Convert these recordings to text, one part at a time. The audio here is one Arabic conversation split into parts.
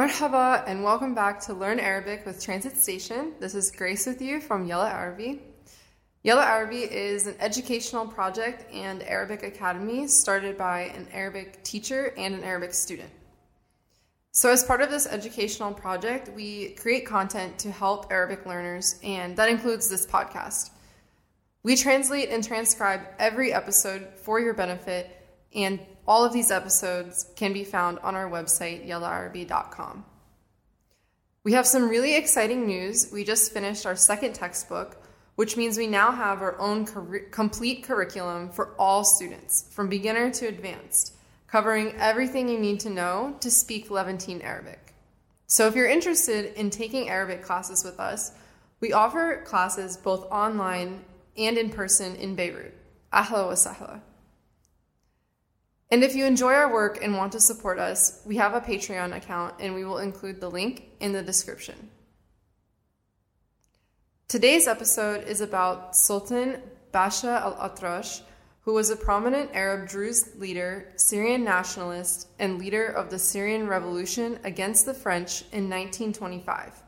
Marhaba and welcome back to Learn Arabic with Transit Station. This is Grace with you from Yella Arabi. Yella Arabi is an educational project and Arabic academy started by an Arabic teacher and an Arabic student. So, as part of this educational project, we create content to help Arabic learners, and that includes this podcast. We translate and transcribe every episode for your benefit, and all of these episodes can be found on our website, yellaarabi.com. We have some really exciting news. We just finished our second textbook, which means we now have our own cur- complete curriculum for all students, from beginner to advanced covering everything you need to know to speak Levantine Arabic. So, if you're interested in taking Arabic classes with us, we offer classes both online and in person in Beirut. Ahla wa sahla. And if you enjoy our work and want to support us, we have a Patreon account and we will include the link in the description. Today's episode is about Sultan Basha al Atrash who was a prominent Arab Druze leader, Syrian nationalist, and leader of the Syrian Revolution against the French in 1925.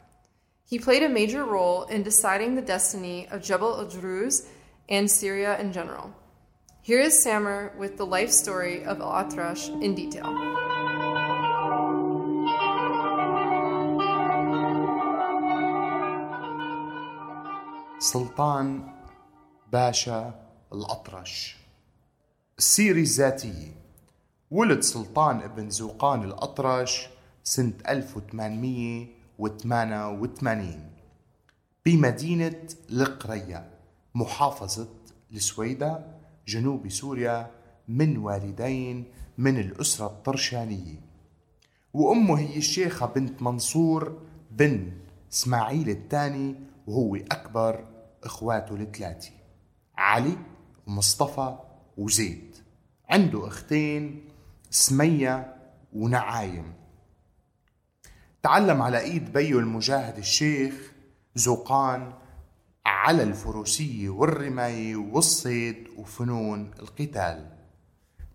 He played a major role in deciding the destiny of Jebel al Druze and Syria in general. Here is Samer with the life story of Al Atrash in detail. سلطان باشا الأطرش السيرة الذاتية ولد سلطان ابن زوقان الأطرش سنة 1888 بمدينة القرية محافظة السويدة جنوب سوريا من والدين من الأسرة الطرشانية. وأمه هي الشيخة بنت منصور بن إسماعيل الثاني وهو أكبر إخواته الثلاثة علي ومصطفى وزيد. عنده أختين سمية ونعايم. تعلم على إيد بيو المجاهد الشيخ زوقان على الفروسية والرماية والصيد وفنون القتال.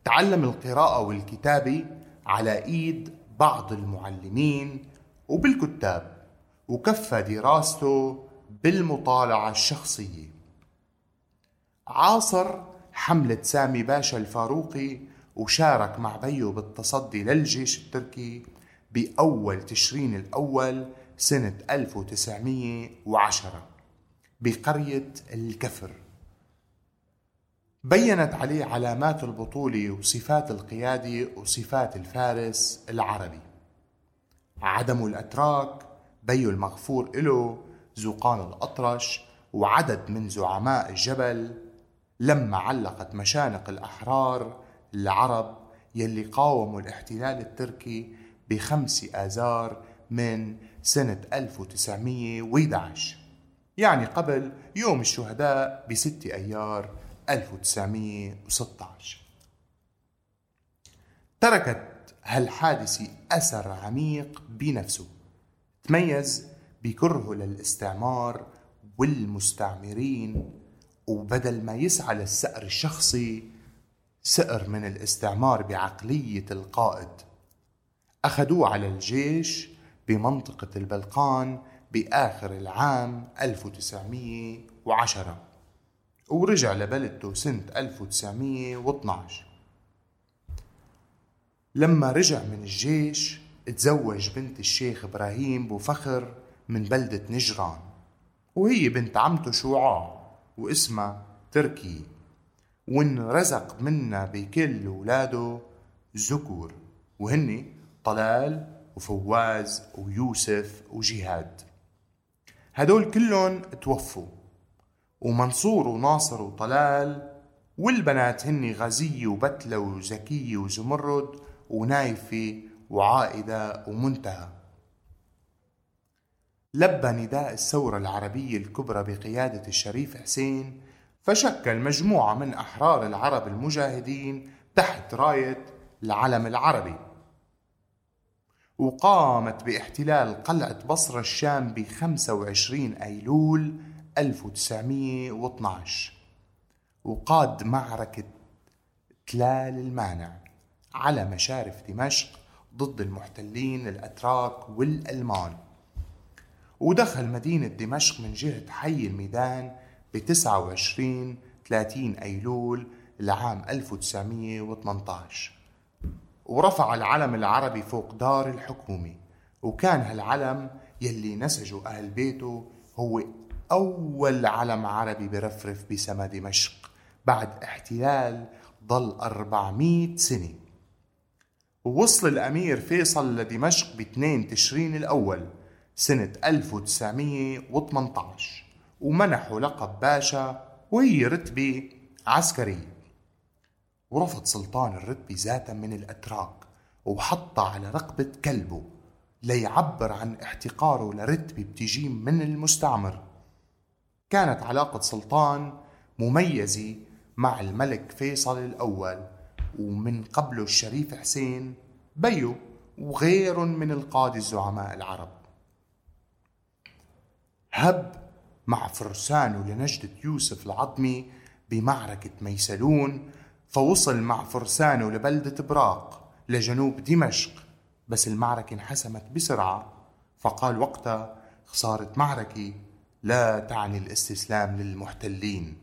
تعلم القراءة والكتابة على إيد بعض المعلمين وبالكتاب وكفى دراسته بالمطالعة الشخصية. عاصر حملة سامي باشا الفاروقي وشارك مع بيو بالتصدي للجيش التركي بأول تشرين الأول سنة 1910 بقرية الكفر. بينت عليه علامات البطولة وصفات القيادة وصفات الفارس العربي. عدم الأتراك بيو المغفور إله زوقان الأطرش وعدد من زعماء الجبل لما علقت مشانق الأحرار العرب يلي قاوموا الاحتلال التركي بخمس آذار من سنة 1911 يعني قبل يوم الشهداء بست أيار 1916 تركت هالحادثة أثر عميق بنفسه. تميز بكرهه للاستعمار والمستعمرين وبدل ما يسعى للسأر الشخصي سأر من الاستعمار بعقلية القائد. أخذوه على الجيش بمنطقة البلقان بآخر العام 1910 ورجع لبلدته سنة 1912 لما رجع من الجيش تزوج بنت الشيخ إبراهيم بوفخر من بلدة نجران. وهي بنت عمته شوعاع واسمها تركي. رزق منا بكل ولاده ذكور. وهني طلال وفواز ويوسف وجهاد. هدول كلهم توفوا ومنصور وناصر وطلال والبنات هني غازية وبتلة وزكية وزمرد ونايفة وعائدة ومنتهى. لبى نداء الثورة العربية الكبرى بقيادة الشريف حسين فشكل مجموعة من أحرار العرب المجاهدين تحت راية العلم العربي. وقامت باحتلال قلعة بصرة الشام ب 25 أيلول 1912 وقاد معركة تلال المانع على مشارف دمشق ضد المحتلين الأتراك والألمان. ودخل مدينة دمشق من جهة حي الميدان ب 29 30 أيلول العام 1918 ورفع العلم العربي فوق دار الحكومة وكان هالعلم يلي نسجه أهل بيته هو أول علم عربي برفرف بسما دمشق بعد احتلال ضل 400 سنة. ووصل الأمير فيصل لدمشق ب 2 تشرين الأول سنة 1918 ومنحوا لقب باشا وهي رتبة عسكرية. ورفض سلطان الرتبة ذاتا من الأتراك وحطها على رقبة كلبه ليعبر عن احتقاره لرتبة بتجي من المستعمر. كانت علاقة سلطان مميزة مع الملك فيصل الأول ومن قبله الشريف حسين بيو وغير من القادة الزعماء العرب. هب مع فرسانه لنجدة يوسف العظمي بمعركة ميسلون فوصل مع فرسانه لبلدة براق لجنوب دمشق بس المعركة انحسمت بسرعة فقال وقتها خسارة معركة لا تعني الاستسلام للمحتلين.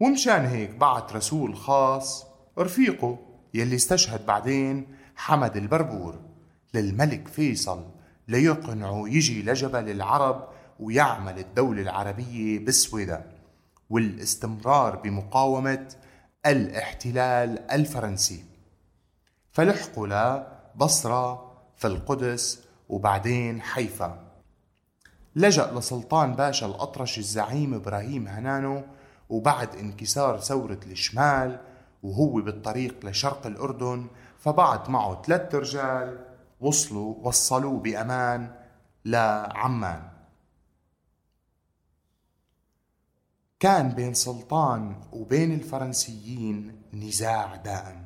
ومشان هيك بعت رسول خاص رفيقه يلي استشهد بعدين حمد البربور للملك فيصل ليقنعه يجي لجبل العرب ويعمل الدولة العربية بالسويدان والاستمرار بمقاومة الاحتلال الفرنسي. فلحقوا لبصرة في القدس وبعدين حيفا. لجأ لسلطان باشا الأطرش الزعيم إبراهيم هنانو وبعد انكسار ثورة الشمال وهو بالطريق لشرق الأردن فبعت معه ثلاثة رجال وصلوا وصلوه بأمان لعمان. كان بين سلطان وبين الفرنسيين نزاع دائم.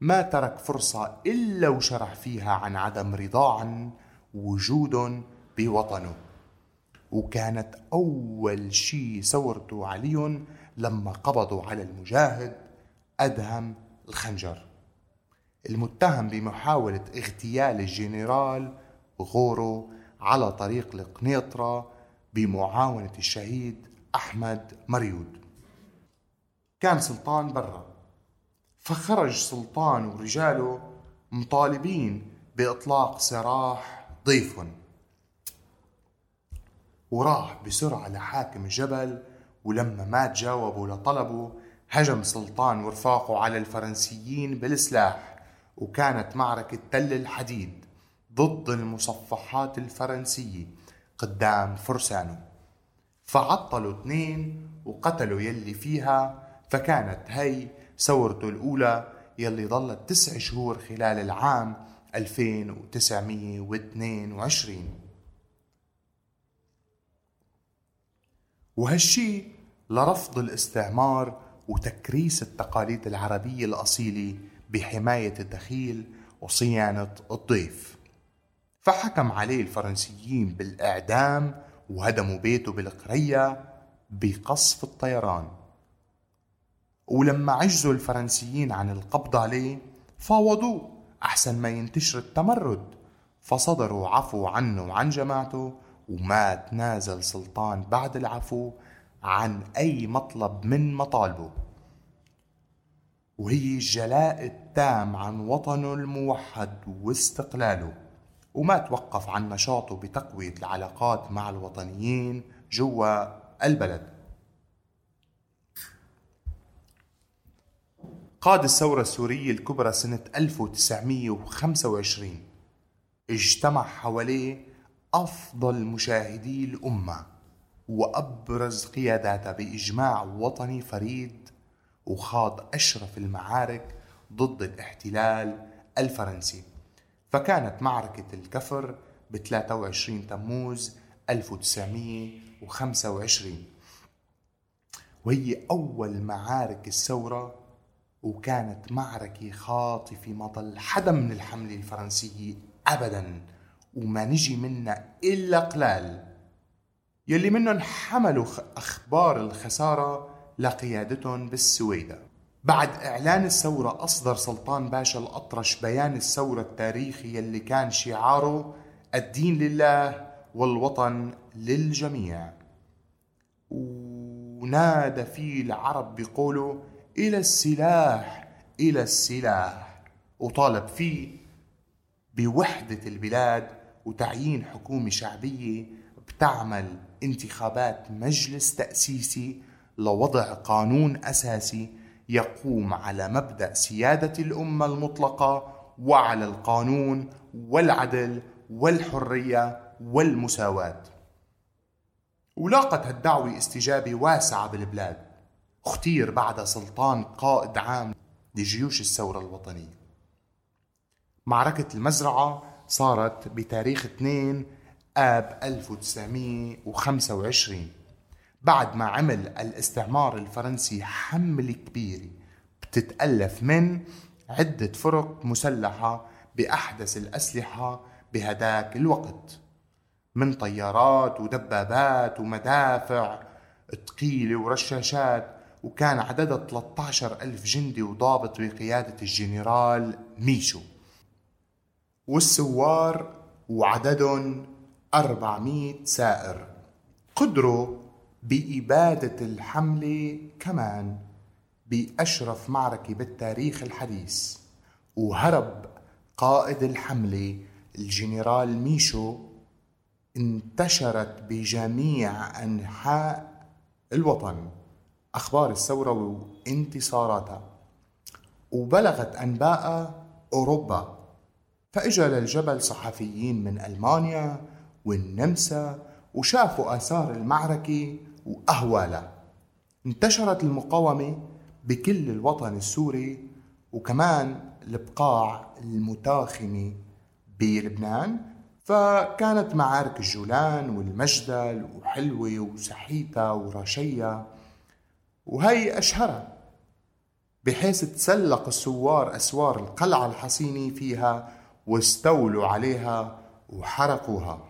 ما ترك فرصة إلا وشرح فيها عن عدم رضاه عن وجود بوطنه. وكانت أول شي ثورته عليهم لما قبضوا على المجاهد أدهم الخنجر المتهم بمحاولة اغتيال الجنرال غورو على طريق القنيطرة بمعاونة الشهيد أحمد مريود. كان سلطان برا فخرج سلطان ورجاله مطالبين بإطلاق سراح ضيفهم وراح بسرعة لحاكم الجبل ولما ما تجاوبوا لطلبه هجم سلطان ورفاقه على الفرنسيين بالسلاح وكانت معركة تل الحديد ضد المصفحات الفرنسية قدام فرسانه فعطلوا اثنين وقتلوا يلي فيها فكانت هي ثورته الأولى يلي ظلت تسع شهور خلال العام 2922 وهالشي لرفض الاستعمار وتكريس التقاليد العربية الأصيلة بحماية الدخيل وصيانة الضيف. فحكم عليه الفرنسيين بالإعدام وهدموا بيته بالقرية بقصف الطيران. ولما عجزوا الفرنسيين عن القبض عليه فاوضوه أحسن ما ينتشر التمرد. فصدروا عفو عنه وعن جماعته وما تنازل سلطان بعد العفو عن أي مطلب من مطالبه. وهي الجلاء التام عن وطنه الموحد واستقلاله. وما توقف عن نشاطه بتقوية العلاقات مع الوطنيين جوا البلد. قاد الثورة السورية الكبرى سنة 1925 اجتمع حواليه أفضل مشاهدي الأمة وأبرز قياداتها بإجماع وطني فريد وخاض أشرف المعارك ضد الاحتلال الفرنسي. فكانت معركة الكفر ب 23 تموز 1925 وهي أول معارك الثورة وكانت معركة خاطفة ما ضل حدا من الحملة الفرنسية أبدا. وما نجي منا إلا قلال. يلي منهم حملوا أخبار الخسارة لقيادتهم بالسويدة. بعد إعلان الثورة أصدر سلطان باشا الأطرش بيان الثورة التاريخي يلي كان شعاره الدين لله والوطن للجميع. ونادى فيه العرب بيقولوا إلى السلاح إلى السلاح. وطالب فيه بوحدة البلاد وتعيين حكومة شعبية بتعمل انتخابات مجلس تأسيسي لوضع قانون أساسي يقوم على مبدأ سيادة الأمة المطلقة وعلى القانون والعدل والحرية والمساواة. ولاقت هالدعوة استجابة واسعة بالبلاد. اختير بعد سلطان قائد عام لجيوش الثورة الوطنية. معركة المزرعة صارت بتاريخ 2 آب 1925 بعد ما عمل الاستعمار الفرنسي حملة كبيرة بتتألف من عدة فرق مسلحة بأحدث الأسلحة بهداك الوقت. من طيارات ودبابات ومدافع ثقيلة ورشاشات وكان عددها 13 ألف جندي وضابط بقيادة الجنرال ميشو. والثوار وعددهم 400 ثائر. قدروا بإبادة الحملة كمان بأشرف معركة بالتاريخ الحديث وهرب قائد الحملة الجنرال ميشو انتشرت بجميع أنحاء الوطن. أخبار الثورة وانتصاراتها. وبلغت أنباء أوروبا فإجا للجبل صحفيين من ألمانيا والنمسا وشافوا آثار المعركة وأهوالها انتشرت المقاومة بكل الوطن السوري وكمان البقاع المتاخمة بلبنان. فكانت معارك الجولان والمجدل وحلوة وسحيتا ورشيا وهي أشهرها بحيث تسلق الثوار أسوار القلعة الحصينة فيها واستولوا عليها وحرقوها.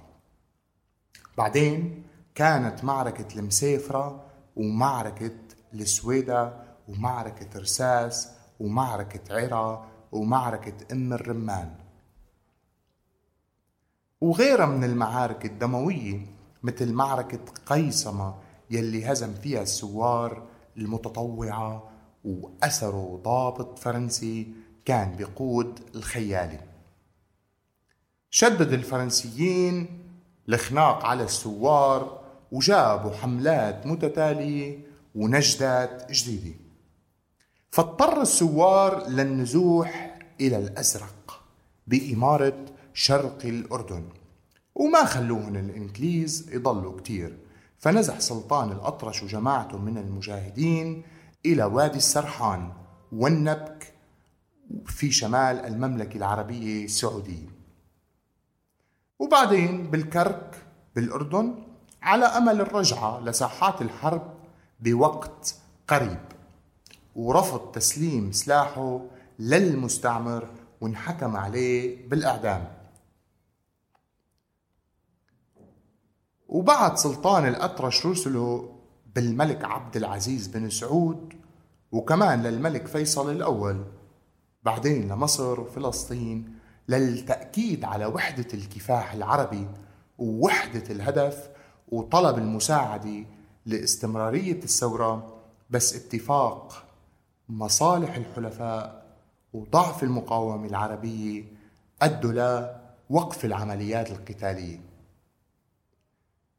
بعدين كانت معركة المسافرة ومعركة السويدة ومعركة رساس ومعركة عرا ومعركة أم الرمان. وغيرها من المعارك الدموية مثل معركة قيصمة يلي هزم فيها السوار المتطوعة وأسروا ضابط فرنسي كان بقود الخيالي. شدد الفرنسيين الخناق على الثوار وجابوا حملات متتالية ونجدات جديدة. فاضطر الثوار للنزوح إلى الأزرق بإمارة شرق الأردن. وما خلوهم الإنجليز يضلوا كتير. فنزح سلطان الأطرش وجماعته من المجاهدين إلى وادي السرحان والنبك في شمال المملكة العربية السعودية. وبعدين بالكرك بالأردن على أمل الرجعة لساحات الحرب بوقت قريب. ورفض تسليم سلاحه للمستعمر وانحكم عليه بالإعدام. وبعت سلطان الأطرش رسله بالملك عبد العزيز بن سعود وكمان للملك فيصل الأول بعدين لمصر وفلسطين للتأكيد على وحدة الكفاح العربي ووحدة الهدف وطلب المساعدة لاستمرارية الثورة بس اتفاق مصالح الحلفاء وضعف المقاومة العربية أدوا لوقف العمليات القتالية.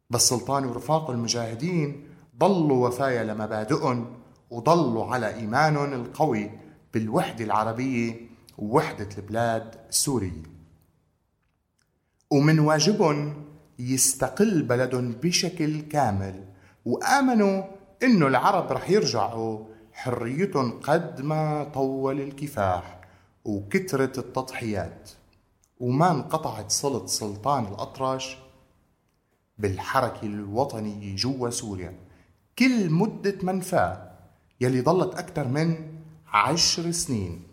بس سلطان ورفاقه المجاهدين ضلوا وفايا لمبادئهم وضلوا على إيمانهم القوي بالوحدة العربية ووحدة البلاد السورية ومن واجبهم يستقل بلدهم بشكل كامل. وآمنوا إنه العرب رح يرجعوا حريتهم قد ما طول الكفاح وكثرة التضحيات. وما انقطعت صلة سلطان الأطرش بالحركة الوطنية جوا سوريا. كل مدة منفاه يلي ظلت أكثر من عشر سنين.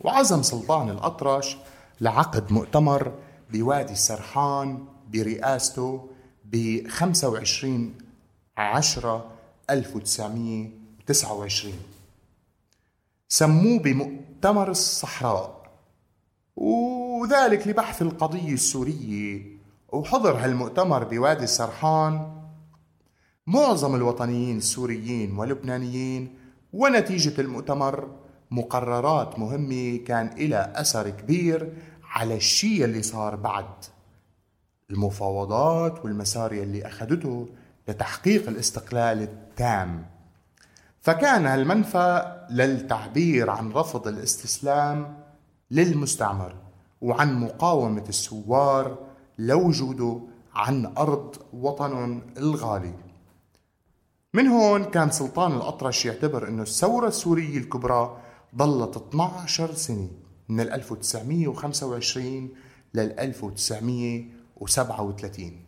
وعزم سلطان الأطرش لعقد مؤتمر بوادي السرحان برئاسته ب 25 10 1929 سموه بمؤتمر الصحراء وذلك لبحث القضية السورية. وحضر هالمؤتمر بوادي السرحان. معظم الوطنيين السوريين واللبنانيين ونتيجة المؤتمر مقررات مهمة كان إلى أثر كبير على الشيء اللي صار بعد. المفاوضات والمسار اللي أخذته لتحقيق الاستقلال التام. فكان المنفى للتعبير عن رفض الاستسلام للمستعمر وعن مقاومة الثوار لوجوده عن أرض وطن الغالي. من هون كان سلطان الأطرش يعتبر أنه الثورة السورية الكبرى ظلت 12 سنة من 1925 لل 1937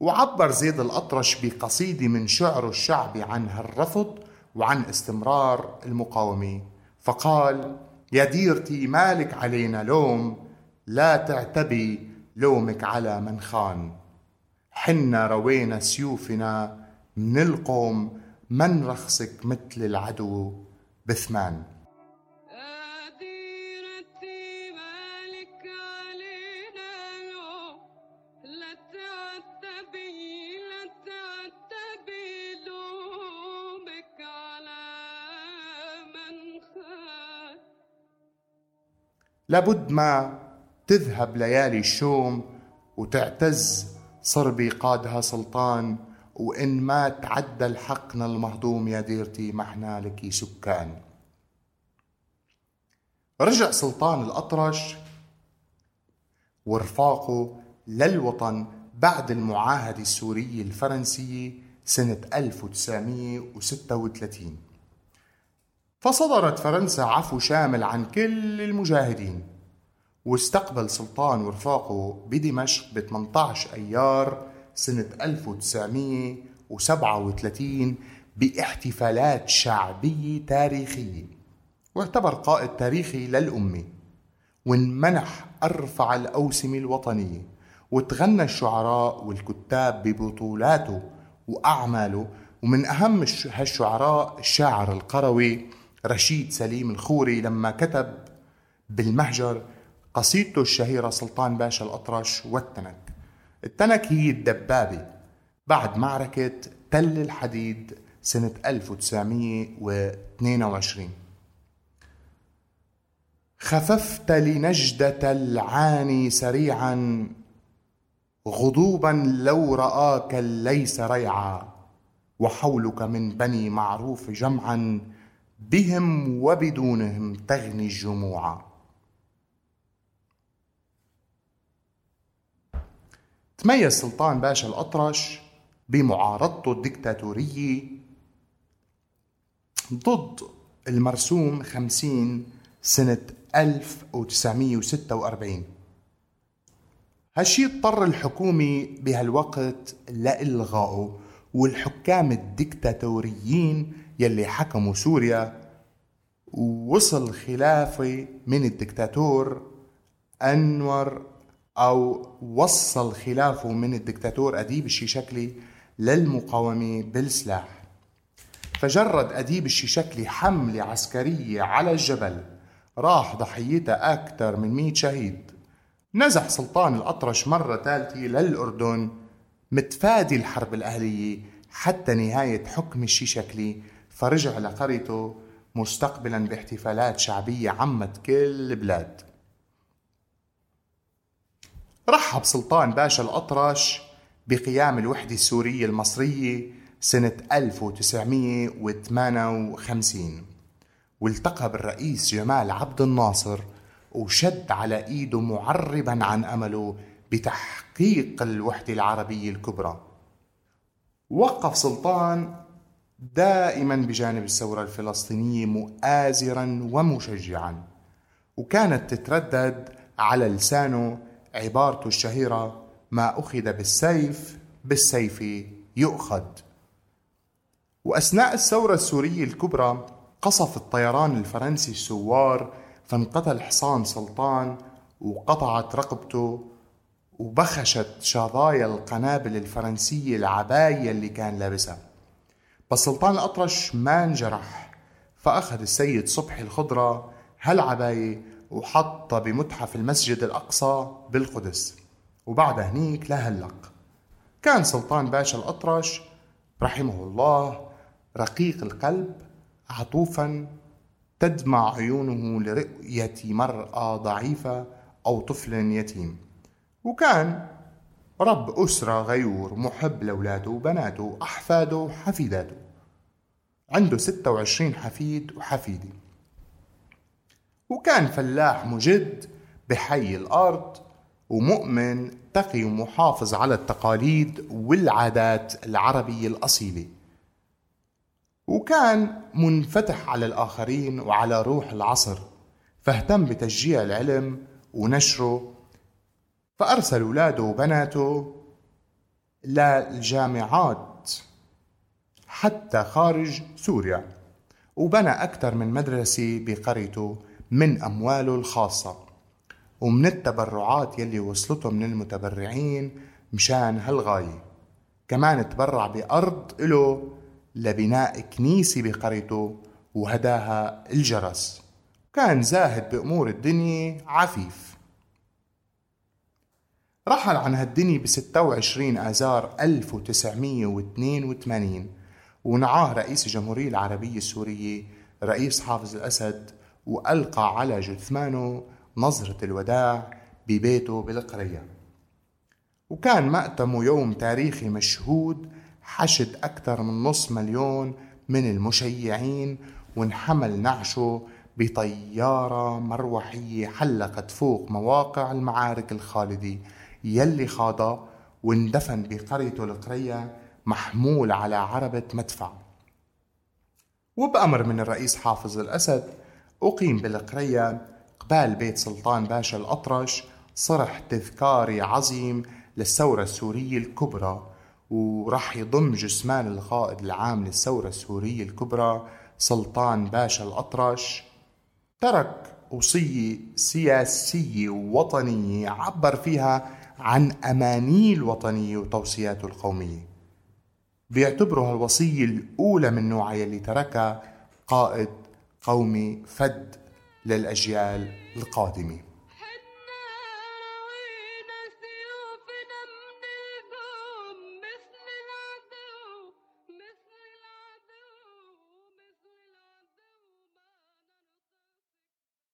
وعبر زيد الأطرش بقصيدة من شعره الشعبي عن هالرفض وعن استمرار المقاومة. فقال يا ديرتي مالك علينا لوم لا تعتبي لومك على من خان. حنا روينا سيوفنا من القوم من رخصك مثل العدو بثمان. لابد ما تذهب ليالي الشوم وتعتز صربي قادها سلطان وإن ما تعدى الحقنا المهضوم يا ديرتي ما إحنا لك سكان. رجع سلطان الأطرش ورفاقه للوطن بعد المعاهدة السورية الفرنسية سنة 1936 فصدرت فرنسا عفو شامل عن كل المجاهدين واستقبل سلطان ورفاقه بدمشق ب 18 أيار سنة 1937 باحتفالات شعبية تاريخية. واعتبر قائد تاريخي للأمة وانمنح أرفع الأوسمة الوطنية وتغنى الشعراء والكتاب ببطولاته وأعماله ومن أهم هالشعراء الشاعر القروي رشيد سليم الخوري لما كتب بالمهجر قصيدته الشهيرة سلطان باشا الأطرش والتنك. التنك هي الدبابة بعد معركة تل الحديد سنة 1922 خففت لنجدة العاني سريعا غضوبا لو رآك ليس ريعا وحولك من بني معروف جمعا بهم وبدونهم تغني الجموع. تميز سلطان باشا الأطرش بمعارضته الدكتاتورية ضد المرسوم 50 سنة 1946 هالشي اضطر الحكومة بهالوقت لإلغائه والحكام الدكتاتوريين يلي حكموا سوريا ووصل خلافة من الدكتاتور أنور أو وصل خلافه من الدكتاتور أديب الشيشكلي للمقاومة بالسلاح. فجرد أديب الشيشكلي حملة عسكرية على الجبل راح ضحيتها أكثر من مئة شهيد. نزح سلطان الأطرش مرة ثالثة للأردن متفادي الحرب الأهلية حتى نهاية حكم الشيشكلي فرجع لقريته مستقبلا باحتفالات شعبية عمت كل البلاد رحب سلطان باشا الأطرش بقيام الوحدة السورية المصرية سنة 1958 والتقى بالرئيس جمال عبد الناصر وشد على إيده معربا عن أمله بتحقيق الوحدة العربية الكبرى. وقف سلطان دائما بجانب الثورة الفلسطينية مؤازرا ومشجعا وكانت تتردد على لسانه عبارته الشهيرة ما أخذ بالسيف بالسيف يؤخذ. وأثناء الثورة السورية الكبرى قصف الطيران الفرنسي السوار فانقتل حصان سلطان وقطعت رقبته وبخشت شظايا القنابل الفرنسية العباية اللي كان لابسها. بس سلطان الأطرش ما انجرح فأخذ السيد صبحي الخضرة هالعباية وحطها بمتحف المسجد الأقصى بالقدس وبعد هنيك لهلق كان سلطان باشا الأطرش رحمه الله رقيق القلب عطوفا تدمع عيونه لرؤية مرأة ضعيفة أو طفل يتيم. وكان رب أسرة غيور محب لأولاده وبناته وأحفاده وحفيداته. عنده ستة وعشرين حفيد وحفيدة. وكان فلاح مجد بحي الأرض ومؤمن تقي ومحافظ على التقاليد والعادات العربية الأصيلة. وكان منفتح على الآخرين وعلى روح العصر فاهتم بتشجيع العلم ونشره فأرسل أولاده وبناته للجامعات حتى خارج سوريا وبنى أكثر من مدرسة بقريته من أمواله الخاصة. ومن التبرعات يلي وصلته من المتبرعين مشان هالغاية. كمان تبرع بأرض له لبناء كنيسة بقريته وهداها الجرس. كان زاهد بأمور الدنيا عفيف. رحل عن هالدنيا ب 26 آذار 1982 ونعاه رئيس الجمهورية العربية السورية رئيس حافظ الأسد وألقى على جثمانه نظرة الوداع ببيته بالقرية. وكان مأتمه يوم تاريخي مشهود حشد أكثر من نص مليون من المشيعين وانحمل نعشه بطيارة مروحية حلقت فوق مواقع المعارك الخالدة. يلي خاضها واندفن بقريته القرية محمول على عربة مدفع. وبأمر من الرئيس حافظ الأسد أقيم بالقرية قبال بيت سلطان باشا الأطرش صرح تذكاري عظيم للثورة السورية الكبرى وراح يضم جثمان القائد العام للثورة السورية الكبرى سلطان باشا الأطرش. ترك وصية سياسية ووطنية عبر فيها عن أمانيه الوطنية وتوصياته القومية بيعتبروا هالوصية الأولى من نوعها يلي تركها قائد قومي فد للأجيال القادمة.